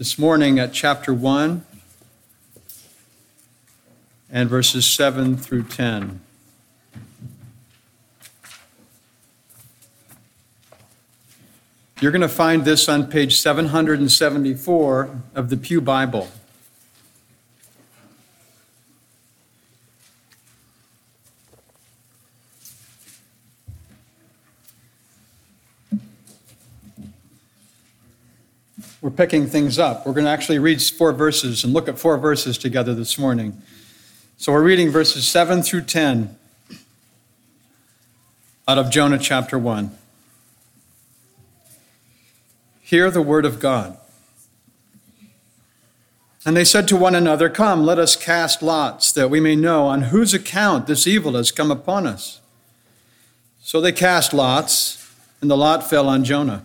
this morning at chapter 1 and verses 7 through 10. You're going to find this on page 774 of the Pew Bible. We're picking things up. We're going to actually read four verses and look at four verses together this morning. So we're reading verses 7 through 10 out of Jonah chapter 1. Hear the word of God. And they said to one another, Come, let us cast lots, that we may know on whose account this evil has come upon us. So they cast lots, and the lot fell on Jonah.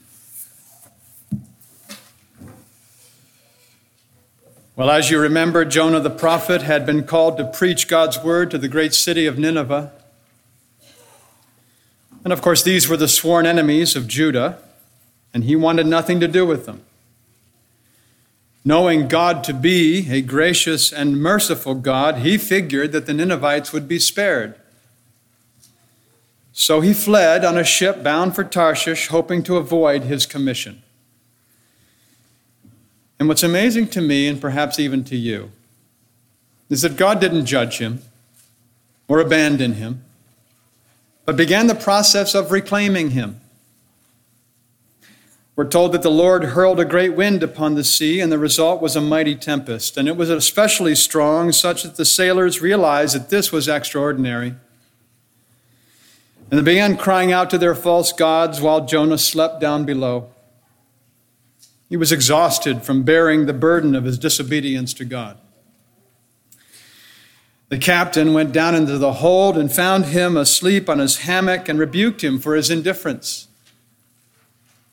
Well, as you remember, Jonah the prophet had been called to preach God's word to the great city of Nineveh. And of course, these were the sworn enemies of Judah, and he wanted nothing to do with them. Knowing God to be a gracious and merciful God, he figured that the Ninevites would be spared. So he fled on a ship bound for Tarshish, hoping to avoid his commission. And what's amazing to me, and perhaps even to you, is that God didn't judge him or abandon him, but began the process of reclaiming him. We're told that the Lord hurled a great wind upon the sea, and the result was a mighty tempest. And it was especially strong, such that the sailors realized that this was extraordinary. And they began crying out to their false gods while Jonah slept down below. He was exhausted from bearing the burden of his disobedience to God. The captain went down into the hold and found him asleep on his hammock and rebuked him for his indifference.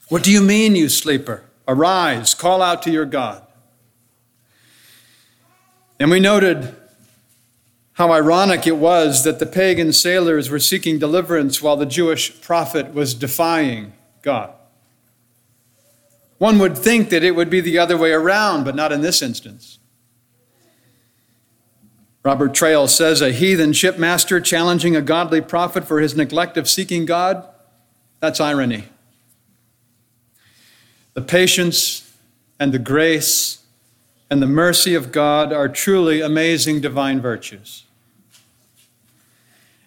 What do you mean, you sleeper? Arise, call out to your God. And we noted how ironic it was that the pagan sailors were seeking deliverance while the Jewish prophet was defying God. One would think that it would be the other way around, but not in this instance. Robert Traill says a heathen shipmaster challenging a godly prophet for his neglect of seeking God, that's irony. The patience and the grace and the mercy of God are truly amazing divine virtues.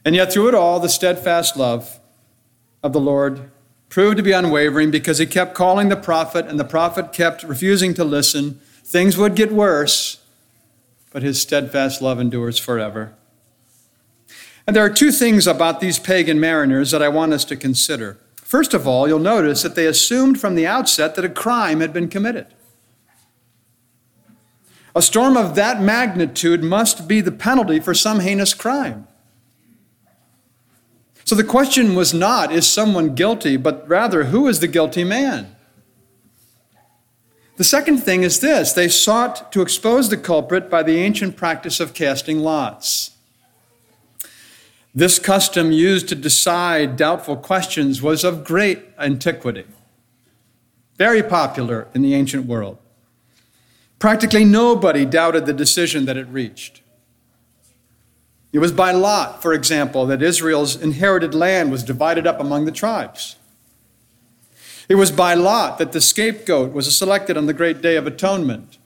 And yet, through it all, the steadfast love of the Lord proved to be unwavering because he kept calling the prophet, and the prophet kept refusing to listen. Things would get worse, but his steadfast love endures forever. And there are two things about these pagan mariners that I want us to consider. First of all, you'll notice that they assumed from the outset that a crime had been committed. A storm of that magnitude must be the penalty for some heinous crime. So the question was not, is someone guilty, but rather, who is the guilty man? The second thing is this they sought to expose the culprit by the ancient practice of casting lots. This custom used to decide doubtful questions was of great antiquity, very popular in the ancient world. Practically nobody doubted the decision that it reached. It was by lot, for example, that Israel's inherited land was divided up among the tribes. It was by lot that the scapegoat was selected on the great day of atonement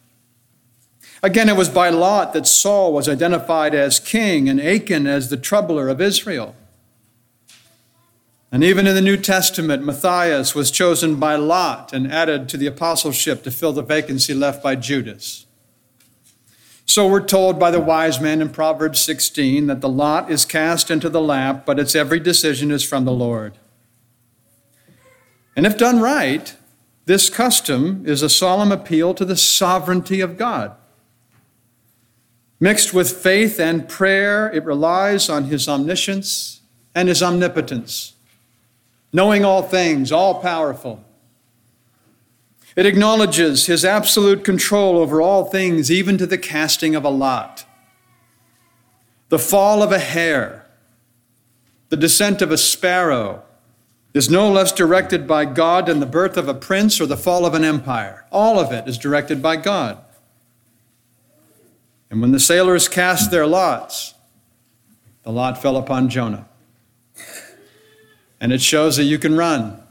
Again, it was by Lot that Saul was identified as king and Achan as the troubler of Israel. And even in the New Testament, Matthias was chosen by Lot and added to the apostleship to fill the vacancy left by Judas. So we're told by the wise men in Proverbs 16 that the lot is cast into the lap, but its every decision is from the Lord. And if done right, this custom is a solemn appeal to the sovereignty of God. Mixed with faith and prayer, it relies on his omniscience and his omnipotence knowing all things, all powerful. It acknowledges his absolute control over all things, even to the casting of a lot. The fall of a hair, the descent of a sparrow, is no less directed by God than the birth of a prince or the fall of an empire. All of it is directed by God. And when the sailors cast their lots, the lot fell upon Jonah. And it shows that you can run,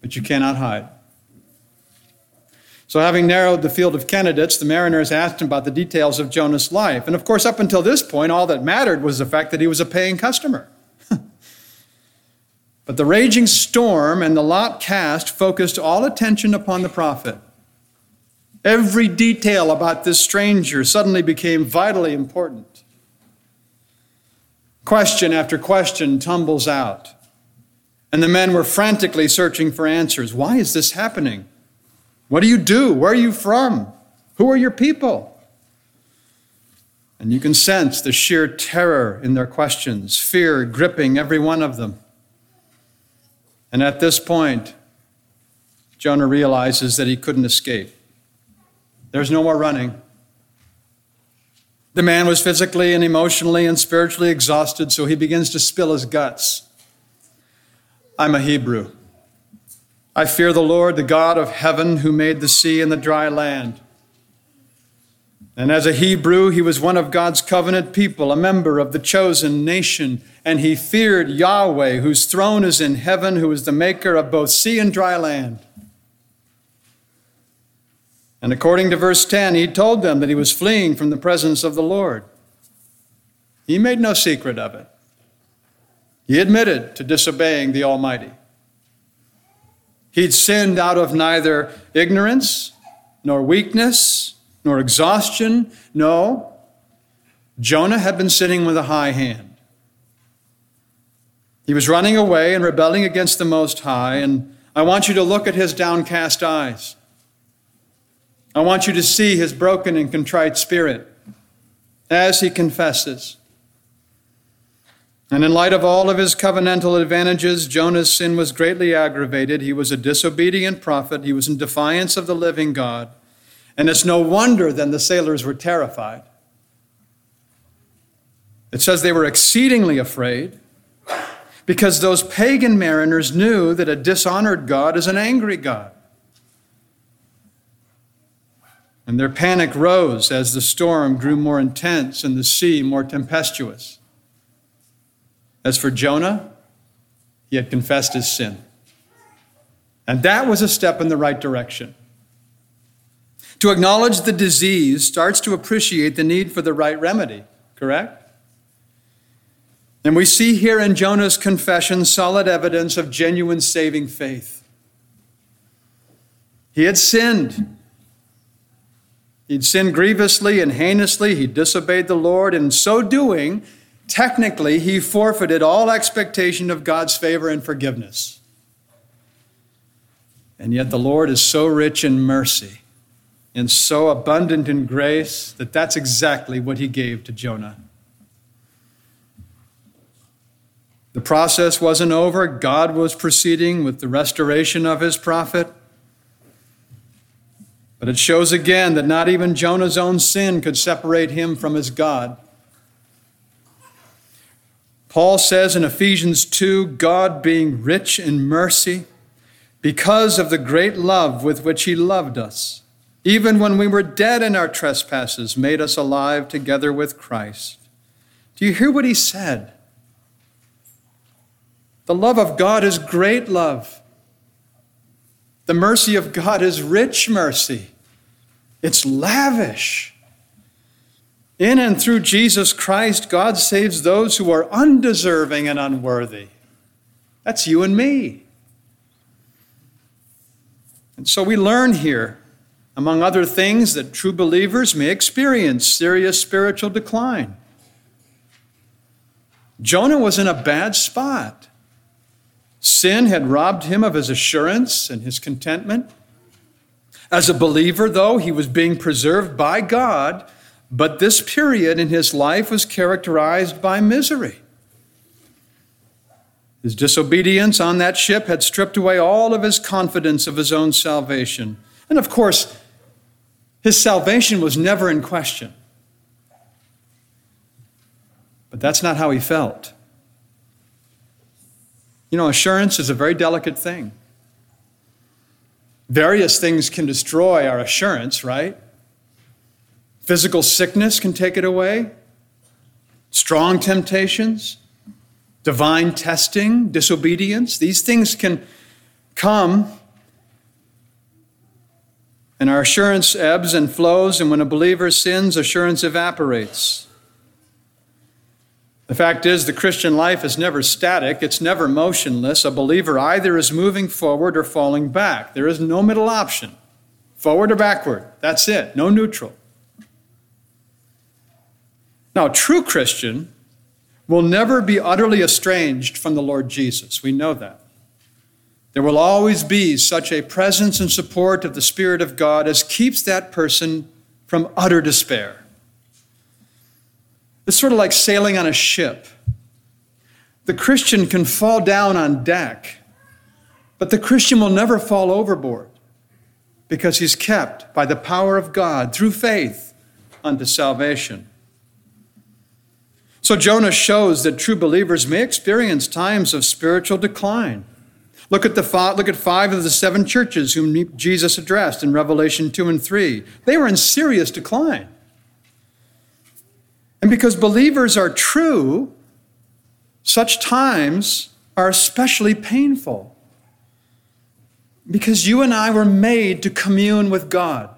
but you cannot hide. So, having narrowed the field of candidates, the mariners asked him about the details of Jonah's life. And of course, up until this point, all that mattered was the fact that he was a paying customer. but the raging storm and the lot cast focused all attention upon the prophet. Every detail about this stranger suddenly became vitally important. Question after question tumbles out. And the men were frantically searching for answers. Why is this happening? What do you do? Where are you from? Who are your people? And you can sense the sheer terror in their questions, fear gripping every one of them. And at this point, Jonah realizes that he couldn't escape. There's no more running. The man was physically and emotionally and spiritually exhausted, so he begins to spill his guts. I'm a Hebrew. I fear the Lord, the God of heaven, who made the sea and the dry land. And as a Hebrew, he was one of God's covenant people, a member of the chosen nation, and he feared Yahweh, whose throne is in heaven, who is the maker of both sea and dry land. And according to verse 10, he told them that he was fleeing from the presence of the Lord. He made no secret of it. He admitted to disobeying the Almighty. He'd sinned out of neither ignorance, nor weakness, nor exhaustion. No, Jonah had been sitting with a high hand. He was running away and rebelling against the Most High, and I want you to look at his downcast eyes. I want you to see his broken and contrite spirit as he confesses. And in light of all of his covenantal advantages, Jonah's sin was greatly aggravated. He was a disobedient prophet. He was in defiance of the living God. And it's no wonder then the sailors were terrified. It says they were exceedingly afraid because those pagan mariners knew that a dishonored God is an angry God. And their panic rose as the storm grew more intense and the sea more tempestuous. As for Jonah, he had confessed his sin. And that was a step in the right direction. To acknowledge the disease starts to appreciate the need for the right remedy, correct? And we see here in Jonah's confession solid evidence of genuine saving faith. He had sinned. He'd sinned grievously and heinously. He disobeyed the Lord. In so doing, technically, he forfeited all expectation of God's favor and forgiveness. And yet, the Lord is so rich in mercy and so abundant in grace that that's exactly what he gave to Jonah. The process wasn't over. God was proceeding with the restoration of his prophet. But it shows again that not even Jonah's own sin could separate him from his God. Paul says in Ephesians 2 God being rich in mercy, because of the great love with which he loved us, even when we were dead in our trespasses, made us alive together with Christ. Do you hear what he said? The love of God is great love. The mercy of God is rich mercy. It's lavish. In and through Jesus Christ, God saves those who are undeserving and unworthy. That's you and me. And so we learn here, among other things, that true believers may experience serious spiritual decline. Jonah was in a bad spot. Sin had robbed him of his assurance and his contentment. As a believer, though, he was being preserved by God, but this period in his life was characterized by misery. His disobedience on that ship had stripped away all of his confidence of his own salvation. And of course, his salvation was never in question. But that's not how he felt. You know, assurance is a very delicate thing. Various things can destroy our assurance, right? Physical sickness can take it away, strong temptations, divine testing, disobedience. These things can come, and our assurance ebbs and flows, and when a believer sins, assurance evaporates. The fact is, the Christian life is never static, it's never motionless. A believer either is moving forward or falling back. There is no middle option forward or backward. That's it, no neutral. Now, a true Christian will never be utterly estranged from the Lord Jesus. We know that. There will always be such a presence and support of the Spirit of God as keeps that person from utter despair. It's sort of like sailing on a ship. The Christian can fall down on deck, but the Christian will never fall overboard because he's kept by the power of God through faith unto salvation. So Jonah shows that true believers may experience times of spiritual decline. Look at, the five, look at five of the seven churches whom Jesus addressed in Revelation 2 and 3. They were in serious decline. And because believers are true, such times are especially painful. Because you and I were made to commune with God.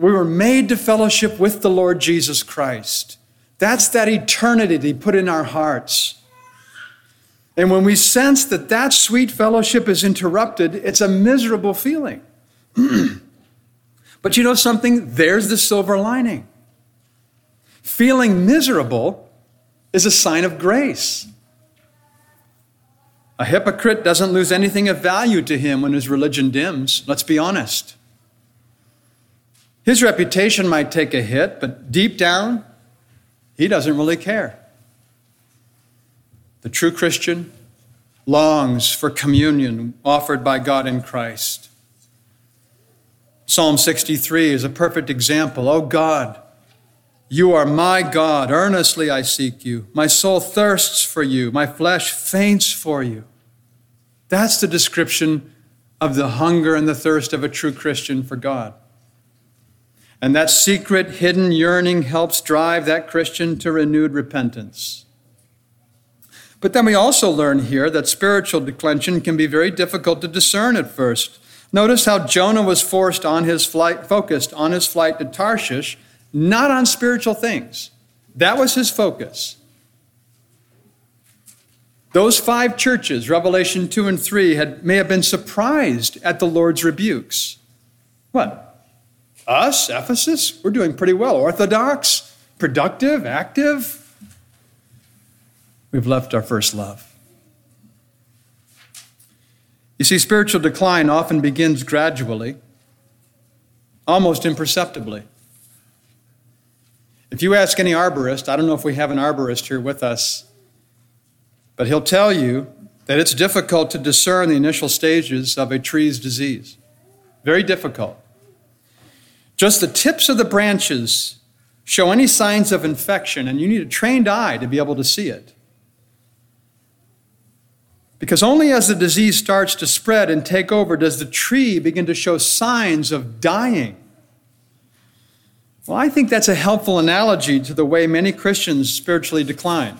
We were made to fellowship with the Lord Jesus Christ. That's that eternity that He put in our hearts. And when we sense that that sweet fellowship is interrupted, it's a miserable feeling. but you know something? There's the silver lining. Feeling miserable is a sign of grace. A hypocrite doesn't lose anything of value to him when his religion dims. Let's be honest. His reputation might take a hit, but deep down, he doesn't really care. The true Christian longs for communion offered by God in Christ. Psalm 63 is a perfect example. Oh God, you are my God. Earnestly I seek you. My soul thirsts for you. My flesh faints for you. That's the description of the hunger and the thirst of a true Christian for God. And that secret, hidden yearning helps drive that Christian to renewed repentance. But then we also learn here that spiritual declension can be very difficult to discern at first. Notice how Jonah was forced on his flight, focused on his flight to Tarshish not on spiritual things. That was his focus. Those five churches, Revelation 2 and 3, had, may have been surprised at the Lord's rebukes. What? Us, Ephesus? We're doing pretty well. Orthodox, productive, active. We've left our first love. You see, spiritual decline often begins gradually, almost imperceptibly. If you ask any arborist, I don't know if we have an arborist here with us, but he'll tell you that it's difficult to discern the initial stages of a tree's disease. Very difficult. Just the tips of the branches show any signs of infection, and you need a trained eye to be able to see it. Because only as the disease starts to spread and take over does the tree begin to show signs of dying. Well, I think that's a helpful analogy to the way many Christians spiritually decline.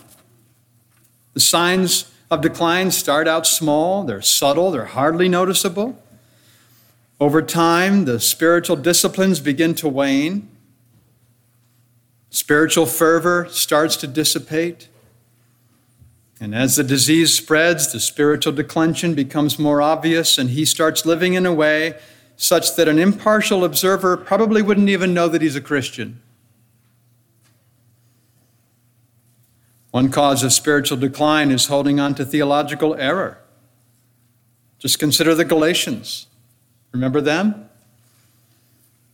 The signs of decline start out small, they're subtle, they're hardly noticeable. Over time, the spiritual disciplines begin to wane. Spiritual fervor starts to dissipate. And as the disease spreads, the spiritual declension becomes more obvious, and he starts living in a way such that an impartial observer probably wouldn't even know that he's a Christian. One cause of spiritual decline is holding on to theological error. Just consider the Galatians. Remember them?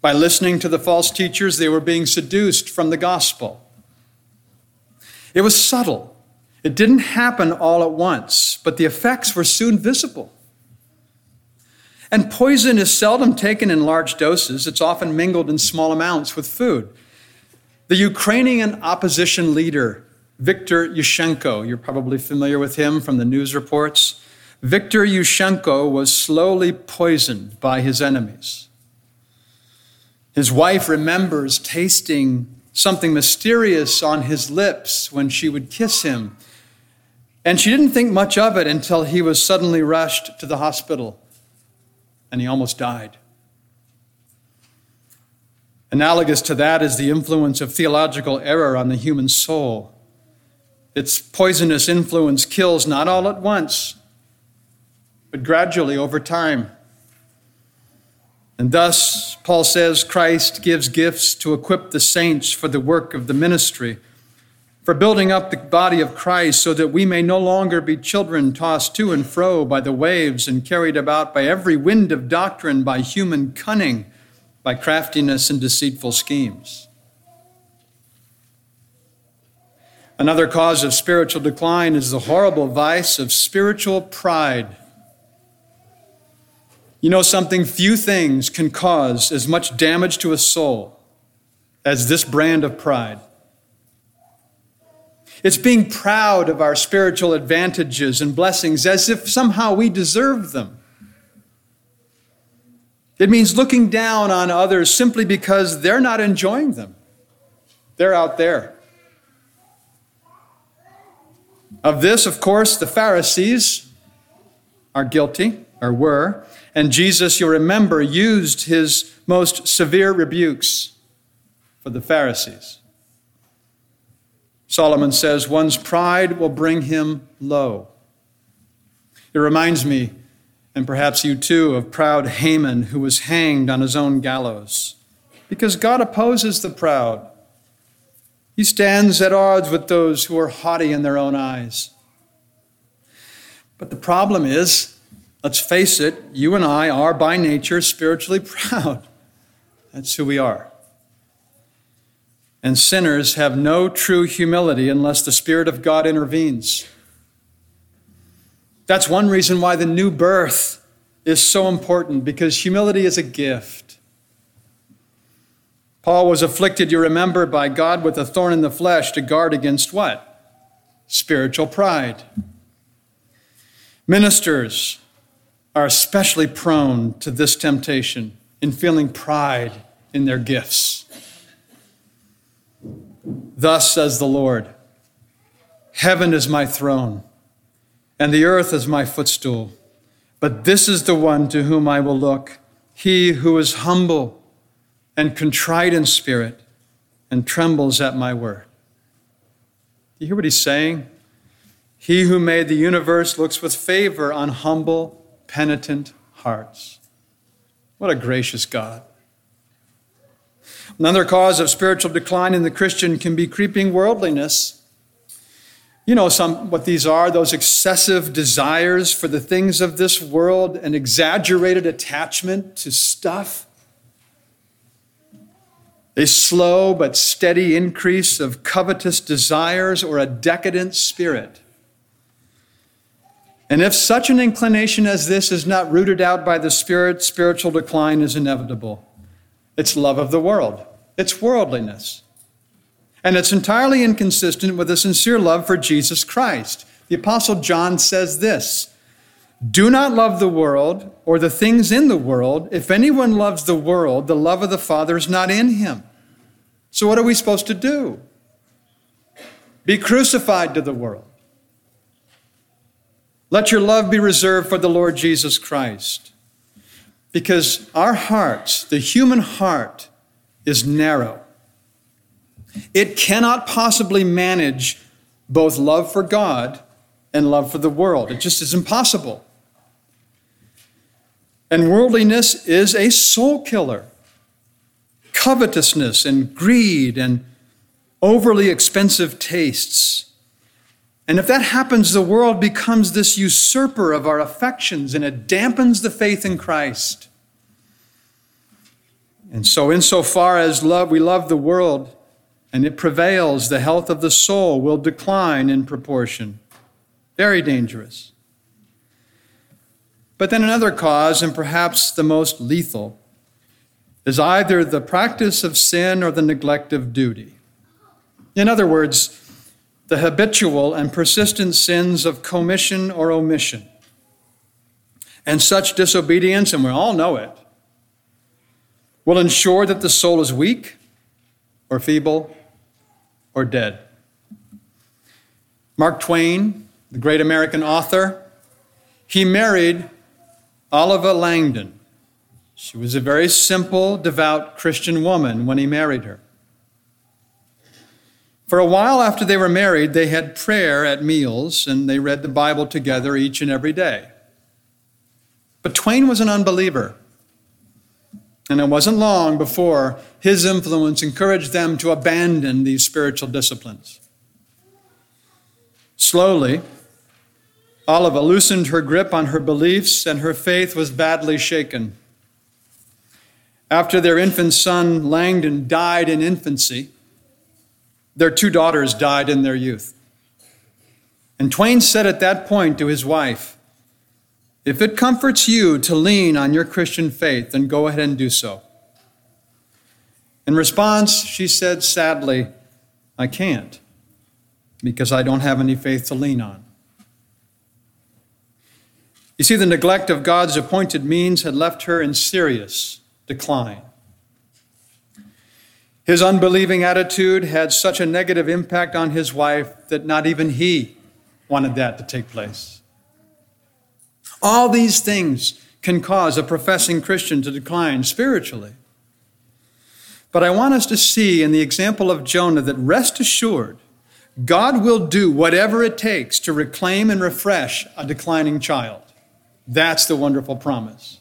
By listening to the false teachers, they were being seduced from the gospel. It was subtle. It didn't happen all at once, but the effects were soon visible. And poison is seldom taken in large doses, it's often mingled in small amounts with food. The Ukrainian opposition leader, Viktor Yushchenko, you're probably familiar with him from the news reports. Viktor Yushchenko was slowly poisoned by his enemies. His wife remembers tasting something mysterious on his lips when she would kiss him. And she didn't think much of it until he was suddenly rushed to the hospital and he almost died. Analogous to that is the influence of theological error on the human soul. Its poisonous influence kills not all at once, but gradually over time. And thus, Paul says, Christ gives gifts to equip the saints for the work of the ministry for building up the body of Christ so that we may no longer be children tossed to and fro by the waves and carried about by every wind of doctrine, by human cunning, by craftiness and deceitful schemes. Another cause of spiritual decline is the horrible vice of spiritual pride. You know something? Few things can cause as much damage to a soul as this brand of pride. It's being proud of our spiritual advantages and blessings as if somehow we deserve them. It means looking down on others simply because they're not enjoying them. They're out there. Of this, of course, the Pharisees are guilty, or were, and Jesus, you'll remember, used his most severe rebukes for the Pharisees. Solomon says, one's pride will bring him low. It reminds me, and perhaps you too, of proud Haman who was hanged on his own gallows. Because God opposes the proud. He stands at odds with those who are haughty in their own eyes. But the problem is, let's face it, you and I are by nature spiritually proud. That's who we are and sinners have no true humility unless the Spirit of God intervenes. That's one reason why the new birth is so important, because humility is a gift. Paul was afflicted, you remember, by God with a thorn in the flesh to guard against what? Spiritual pride. Ministers are especially prone to this temptation in feeling pride in their gifts. Thus says the Lord Heaven is my throne, and the earth is my footstool. But this is the one to whom I will look, he who is humble and contrite in spirit and trembles at my word. Do you hear what he's saying? He who made the universe looks with favor on humble, penitent hearts. What a gracious God. Another cause of spiritual decline in the Christian can be creeping worldliness. You know some what these are, those excessive desires for the things of this world, an exaggerated attachment to stuff. A slow but steady increase of covetous desires or a decadent spirit. And if such an inclination as this is not rooted out by the Spirit, spiritual decline is inevitable. It's love of the world, it's worldliness. And it's entirely inconsistent with a sincere love for Jesus Christ. The Apostle John says this Do not love the world or the things in the world. If anyone loves the world, the love of the Father is not in him. So, what are we supposed to do? Be crucified to the world. Let your love be reserved for the Lord Jesus Christ. Because our hearts, the human heart, is narrow. It cannot possibly manage both love for God and love for the world. It just is impossible. And worldliness is a soul killer. Covetousness and greed and overly expensive tastes. And if that happens, the world becomes this usurper of our affections and it dampens the faith in Christ. And so, insofar as love, we love the world and it prevails, the health of the soul will decline in proportion. Very dangerous. But then another cause, and perhaps the most lethal, is either the practice of sin or the neglect of duty. In other words, the habitual and persistent sins of commission or omission. And such disobedience, and we all know it, will ensure that the soul is weak or feeble or dead. Mark Twain, the great American author, he married Olivia Langdon. She was a very simple, devout Christian woman when he married her. For a while after they were married, they had prayer at meals and they read the Bible together each and every day. But Twain was an unbeliever. And it wasn't long before his influence encouraged them to abandon these spiritual disciplines. Slowly, Olivia loosened her grip on her beliefs, and her faith was badly shaken. After their infant son, Langdon, died in infancy, their two daughters died in their youth. And Twain said at that point to his wife, If it comforts you to lean on your Christian faith, then go ahead and do so. In response, she said sadly, I can't, because I don't have any faith to lean on. You see, the neglect of God's appointed means had left her in serious decline. His unbelieving attitude had such a negative impact on his wife that not even he wanted that to take place. All these things can cause a professing Christian to decline spiritually. But I want us to see in the example of Jonah that rest assured, God will do whatever it takes to reclaim and refresh a declining child. That's the wonderful promise.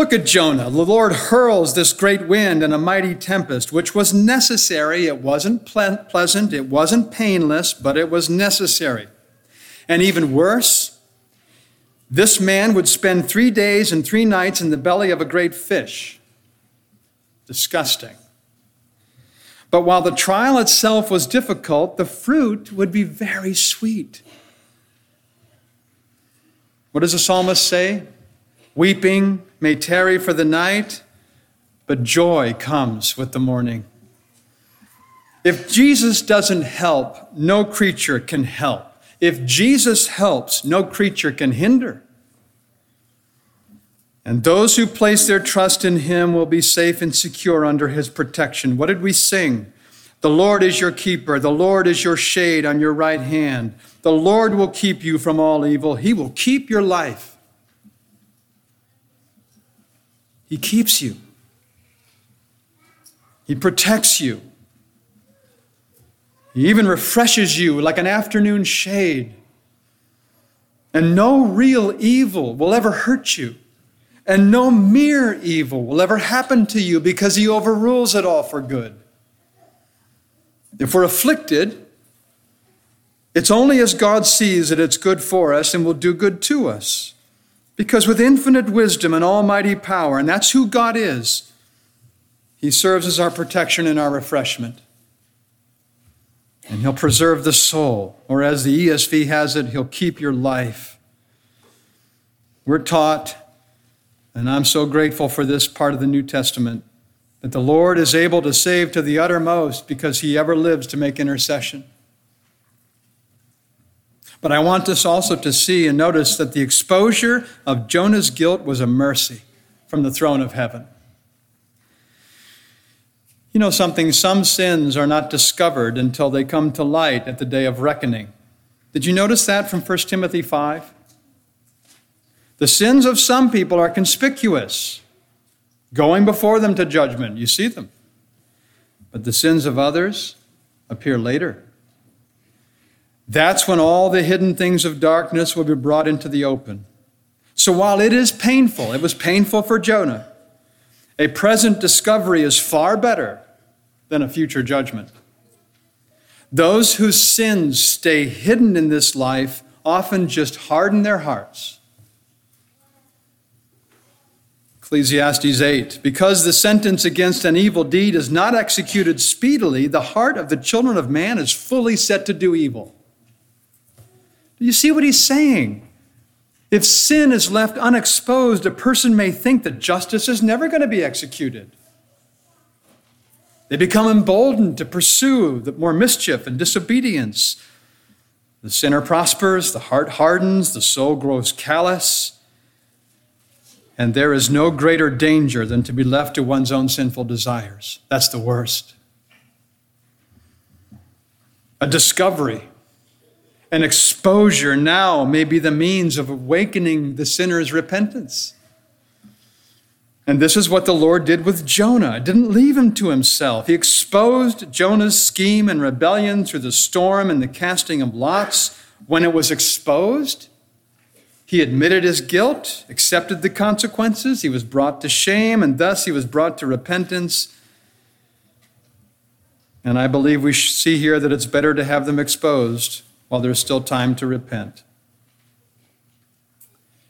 Look at Jonah. The Lord hurls this great wind and a mighty tempest, which was necessary. It wasn't ple- pleasant, it wasn't painless, but it was necessary. And even worse, this man would spend three days and three nights in the belly of a great fish. Disgusting. But while the trial itself was difficult, the fruit would be very sweet. What does the psalmist say? Weeping may tarry for the night, but joy comes with the morning. If Jesus doesn't help, no creature can help. If Jesus helps, no creature can hinder. And those who place their trust in him will be safe and secure under his protection. What did we sing? The Lord is your keeper. The Lord is your shade on your right hand. The Lord will keep you from all evil. He will keep your life. He keeps you, He protects you. He even refreshes you like an afternoon shade. And no real evil will ever hurt you. And no mere evil will ever happen to you because He overrules it all for good. If we're afflicted, it's only as God sees that it's good for us and will do good to us. Because with infinite wisdom and almighty power, and that's who God is, He serves as our protection and our refreshment. And He'll preserve the soul, or as the ESV has it, He'll keep your life. We're taught, and I'm so grateful for this part of the New Testament, that the Lord is able to save to the uttermost because He ever lives to make intercession. But I want us also to see and notice that the exposure of Jonah's guilt was a mercy from the throne of heaven. You know something? Some sins are not discovered until they come to light at the day of reckoning. Did you notice that from 1 Timothy 5? The sins of some people are conspicuous, going before them to judgment. You see them. but the sins of others appear later. That's when all the hidden things of darkness will be brought into the open. So while it is painful, it was painful for Jonah, a present discovery is far better than a future judgment. Those whose sins stay hidden in this life often just harden their hearts. Ecclesiastes 8 Because the sentence against an evil deed is not executed speedily, the heart of the children of man is fully set to do evil. You see what he's saying? If sin is left unexposed, a person may think that justice is never going to be executed. They become emboldened to pursue more mischief and disobedience. The sinner prospers, the heart hardens, the soul grows callous, and there is no greater danger than to be left to one's own sinful desires. That's the worst. A discovery and exposure now may be the means of awakening the sinner's repentance. And this is what the Lord did with Jonah. It didn't leave him to himself. He exposed Jonah's scheme and rebellion through the storm and the casting of lots. When it was exposed, he admitted his guilt, accepted the consequences. He was brought to shame, and thus he was brought to repentance. And I believe we see here that it's better to have them exposed while there's still time to repent.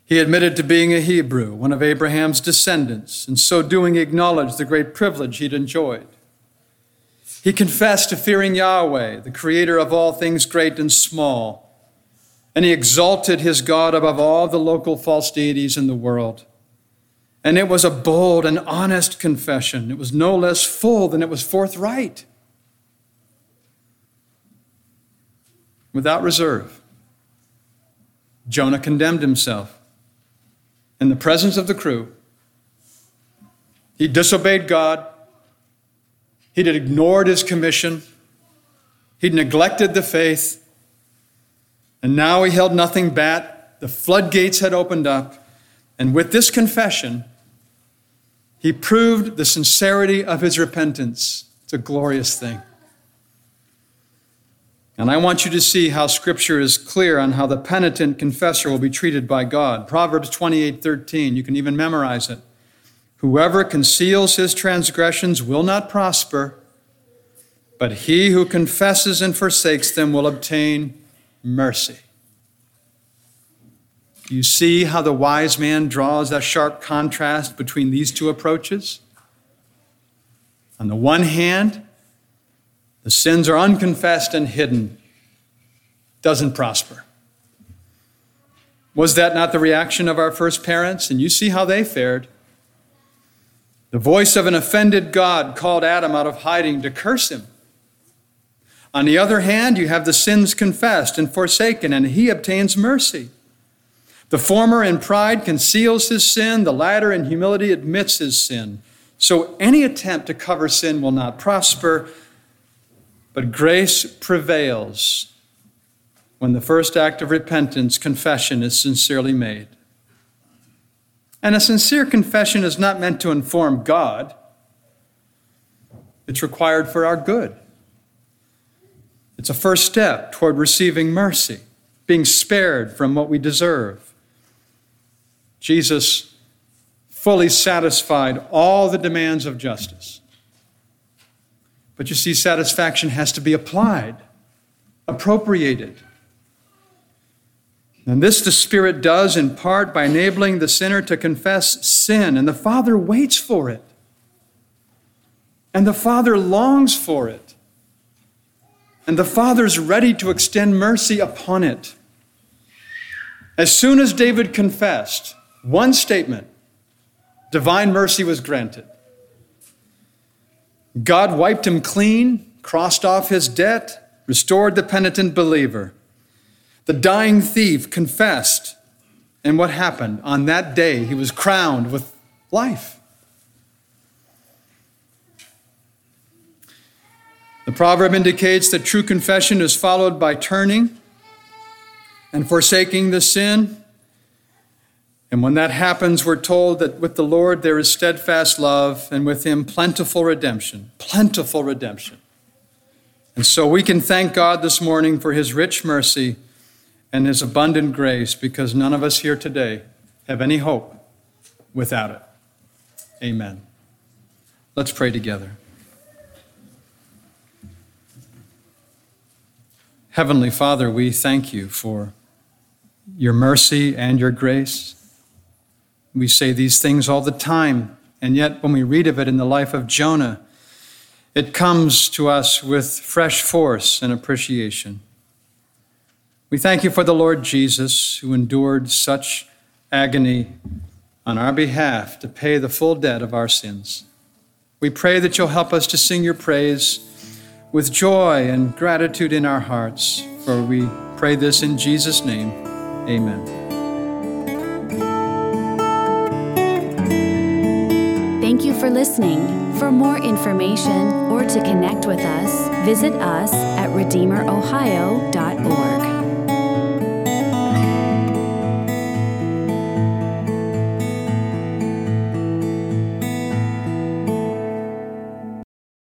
He admitted to being a Hebrew, one of Abraham's descendants, and so doing acknowledged the great privilege he'd enjoyed. He confessed to fearing Yahweh, the creator of all things great and small, and he exalted his God above all the local false deities in the world. And it was a bold and honest confession. It was no less full than it was forthright. Without reserve. Jonah condemned himself in the presence of the crew. He disobeyed God. He'd ignored his commission. He'd neglected the faith. And now he held nothing back. The floodgates had opened up. And with this confession, he proved the sincerity of his repentance. It's a glorious thing. And I want you to see how Scripture is clear on how the penitent confessor will be treated by God. Proverbs 28 13, you can even memorize it. Whoever conceals his transgressions will not prosper, but he who confesses and forsakes them will obtain mercy. You see how the wise man draws that sharp contrast between these two approaches? On the one hand, the sins are unconfessed and hidden, doesn't prosper. Was that not the reaction of our first parents? And you see how they fared. The voice of an offended God called Adam out of hiding to curse him. On the other hand, you have the sins confessed and forsaken, and he obtains mercy. The former in pride conceals his sin, the latter in humility admits his sin. So any attempt to cover sin will not prosper, but grace prevails when the first act of repentance, confession, is sincerely made. And a sincere confession is not meant to inform God, it's required for our good. It's a first step toward receiving mercy, being spared from what we deserve. Jesus fully satisfied all the demands of justice. But you see, satisfaction has to be applied, appropriated. And this the Spirit does in part by enabling the sinner to confess sin, and the Father waits for it. And the Father longs for it. And the Father's ready to extend mercy upon it. As soon as David confessed, one statement, divine mercy was granted. God wiped him clean, crossed off his debt, restored the penitent believer. The dying thief confessed. And what happened? On that day, he was crowned with life. The proverb indicates that true confession is followed by turning and forsaking the sin. And when that happens, we're told that with the Lord there is steadfast love, and with him plentiful redemption. Plentiful redemption. And so we can thank God this morning for his rich mercy and his abundant grace because none of us here today have any hope without it. Amen. Let's pray together. Heavenly Father, we thank you for your mercy and your grace. We say these things all the time, and yet when we read of it in the life of Jonah, it comes to us with fresh force and appreciation. We thank you for the Lord Jesus, who endured such agony on our behalf to pay the full debt of our sins. We pray that you'll help us to sing your praise with joy and gratitude in our hearts, for we pray this in Jesus' name. Amen. Listening. For more information or to connect with us, visit us at redeemerohio.org.